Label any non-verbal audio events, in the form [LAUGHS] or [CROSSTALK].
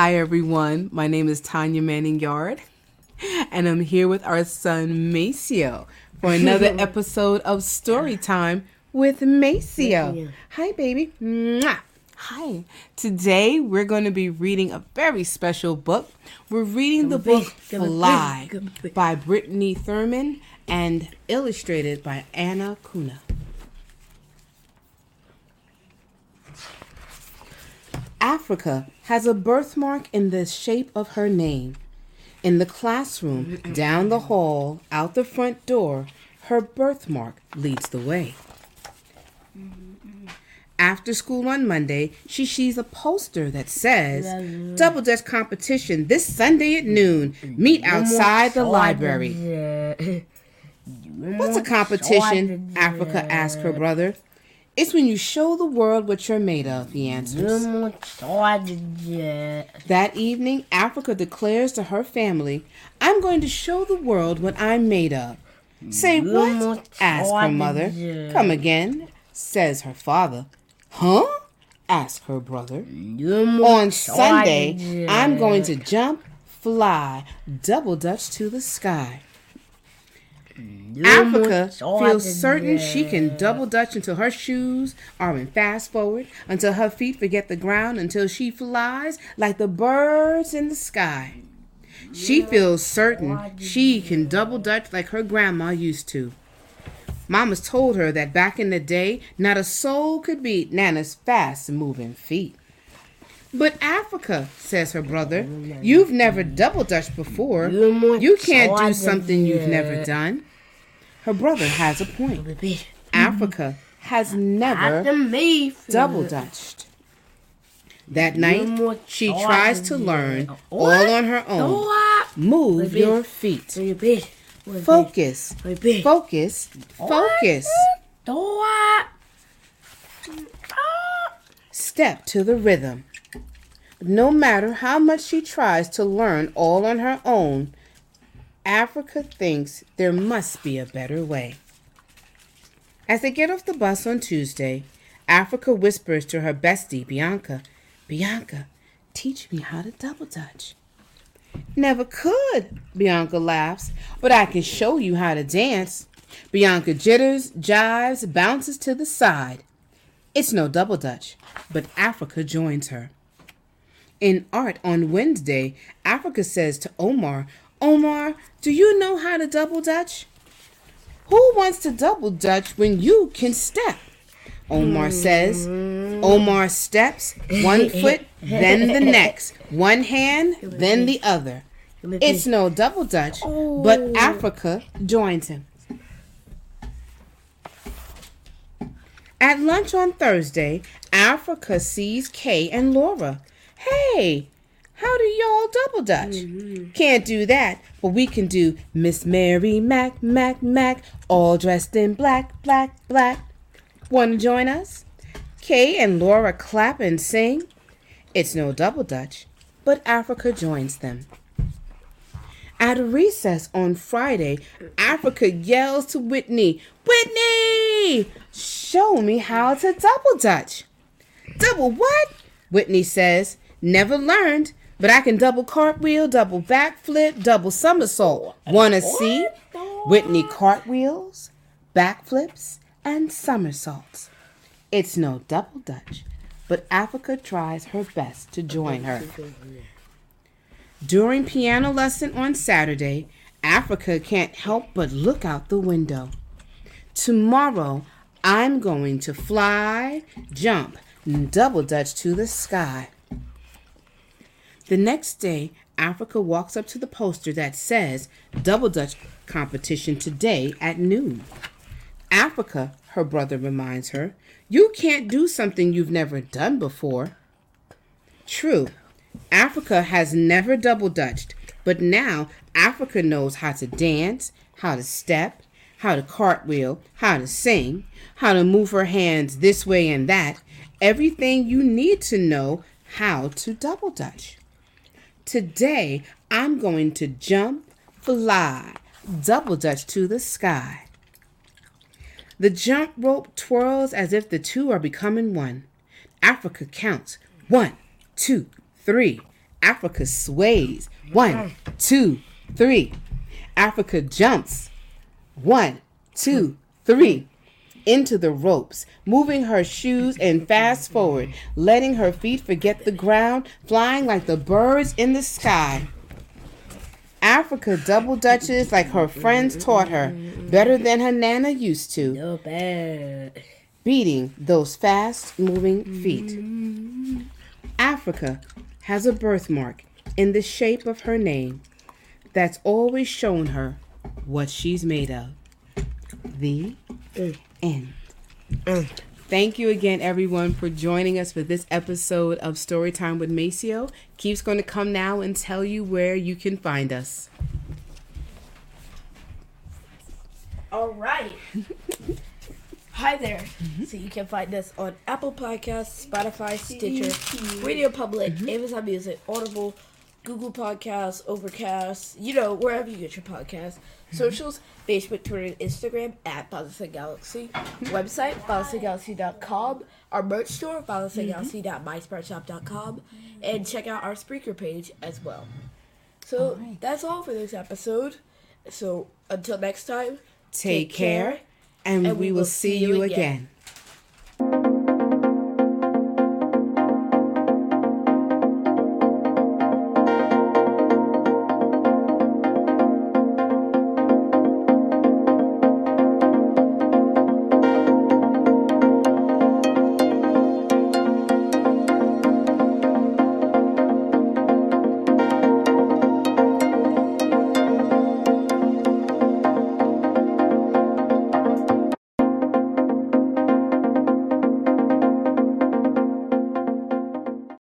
Hi, everyone. My name is Tanya Manning Yard, and I'm here with our son Maceo for another [LAUGHS] episode of Story Time with Maceo. Hi, baby. Mwah. Hi. Today we're going to be reading a very special book. We're reading the book big, come big, Fly by Brittany Thurman and illustrated by Anna Cunha. Africa has a birthmark in the shape of her name. In the classroom, down the hall, out the front door, her birthmark leads the way. After school on Monday, she sees a poster that says Double Dutch competition this Sunday at noon. Meet outside the library. [LAUGHS] What's a competition? Africa asked her brother. It's when you show the world what you're made of, he answers. That evening, Africa declares to her family, I'm going to show the world what I'm made of. Say what? asked her mother. Come again, says her father. Huh? asked her brother. On Sunday, I'm going to jump, fly, double dutch to the sky. Africa feels certain she can double dutch until her shoes are in fast forward, until her feet forget the ground, until she flies like the birds in the sky. She feels certain she can double dutch like her grandma used to. Mama's told her that back in the day, not a soul could beat Nana's fast moving feet. But Africa, says her brother, you've never double dutched before. You can't do something you've never done. Her brother has a point. Africa has never double dutched. That night, she tries to learn all on her own. Move your feet. Focus. Focus. Focus. Step to the rhythm. No matter how much she tries to learn all on her own, Africa thinks there must be a better way. As they get off the bus on Tuesday, Africa whispers to her bestie, Bianca, Bianca, teach me how to double dutch. Never could, Bianca laughs, but I can show you how to dance. Bianca jitters, jives, bounces to the side. It's no double dutch, but Africa joins her. In art on Wednesday, Africa says to Omar, Omar, do you know how to double dutch? Who wants to double dutch when you can step? Omar says. Omar steps, one [LAUGHS] foot, then the next, one hand, then the other. It's no double dutch, but oh. Africa joins him. At lunch on Thursday, Africa sees Kay and Laura. Hey, how do y'all double dutch? Mm-hmm. Can't do that, but we can do Miss Mary Mac Mac Mac, all dressed in black, black, black. Want to join us? Kay and Laura clap and sing. It's no double dutch, but Africa joins them. At a recess on Friday, Africa yells to Whitney, Whitney, show me how to double dutch. Double what? Whitney says, never learned, but I can double cartwheel, double backflip, double somersault. Wanna see? Whitney cartwheels, backflips, and somersaults. It's no double dutch, but Africa tries her best to join her. During piano lesson on Saturday, Africa can't help but look out the window. Tomorrow, I'm going to fly, jump, and double dutch to the sky. The next day, Africa walks up to the poster that says Double Dutch competition today at noon. Africa, her brother reminds her, you can't do something you've never done before. True, Africa has never double dutched, but now Africa knows how to dance, how to step, how to cartwheel, how to sing, how to move her hands this way and that. Everything you need to know how to double dutch. Today, I'm going to jump, fly, double dutch to the sky. The jump rope twirls as if the two are becoming one. Africa counts one, two, three, Africa sways. One, two, three. Africa jumps. One, two, three. Into the ropes, moving her shoes and fast forward, letting her feet forget the ground, flying like the birds in the sky. Africa double dutches like her friends taught her, better than her nana used to, No bad. beating those fast moving feet. Africa has a birthmark in the shape of her name that's always shown her what she's made of. The mm. End. Mm. Thank you again, everyone, for joining us for this episode of Storytime with Maceo. Keith's going to come now and tell you where you can find us. All right. [LAUGHS] Hi there. So you can find us on Apple Podcasts, Spotify, Stitcher, mm-hmm. Radio Public, Amazon Music, Audible, Google Podcasts, Overcast, you know, wherever you get your podcasts. Mm-hmm. Socials, Facebook, Twitter, and Instagram at FatherSonGalaxy. Mm-hmm. Website, fathersongalaxy.com. Our merch store, fathersongalaxy.myspreadshop.com. Mm-hmm. And check out our Spreaker page as well. So that's all for this episode. So until next time, Take care, and, we will see you again.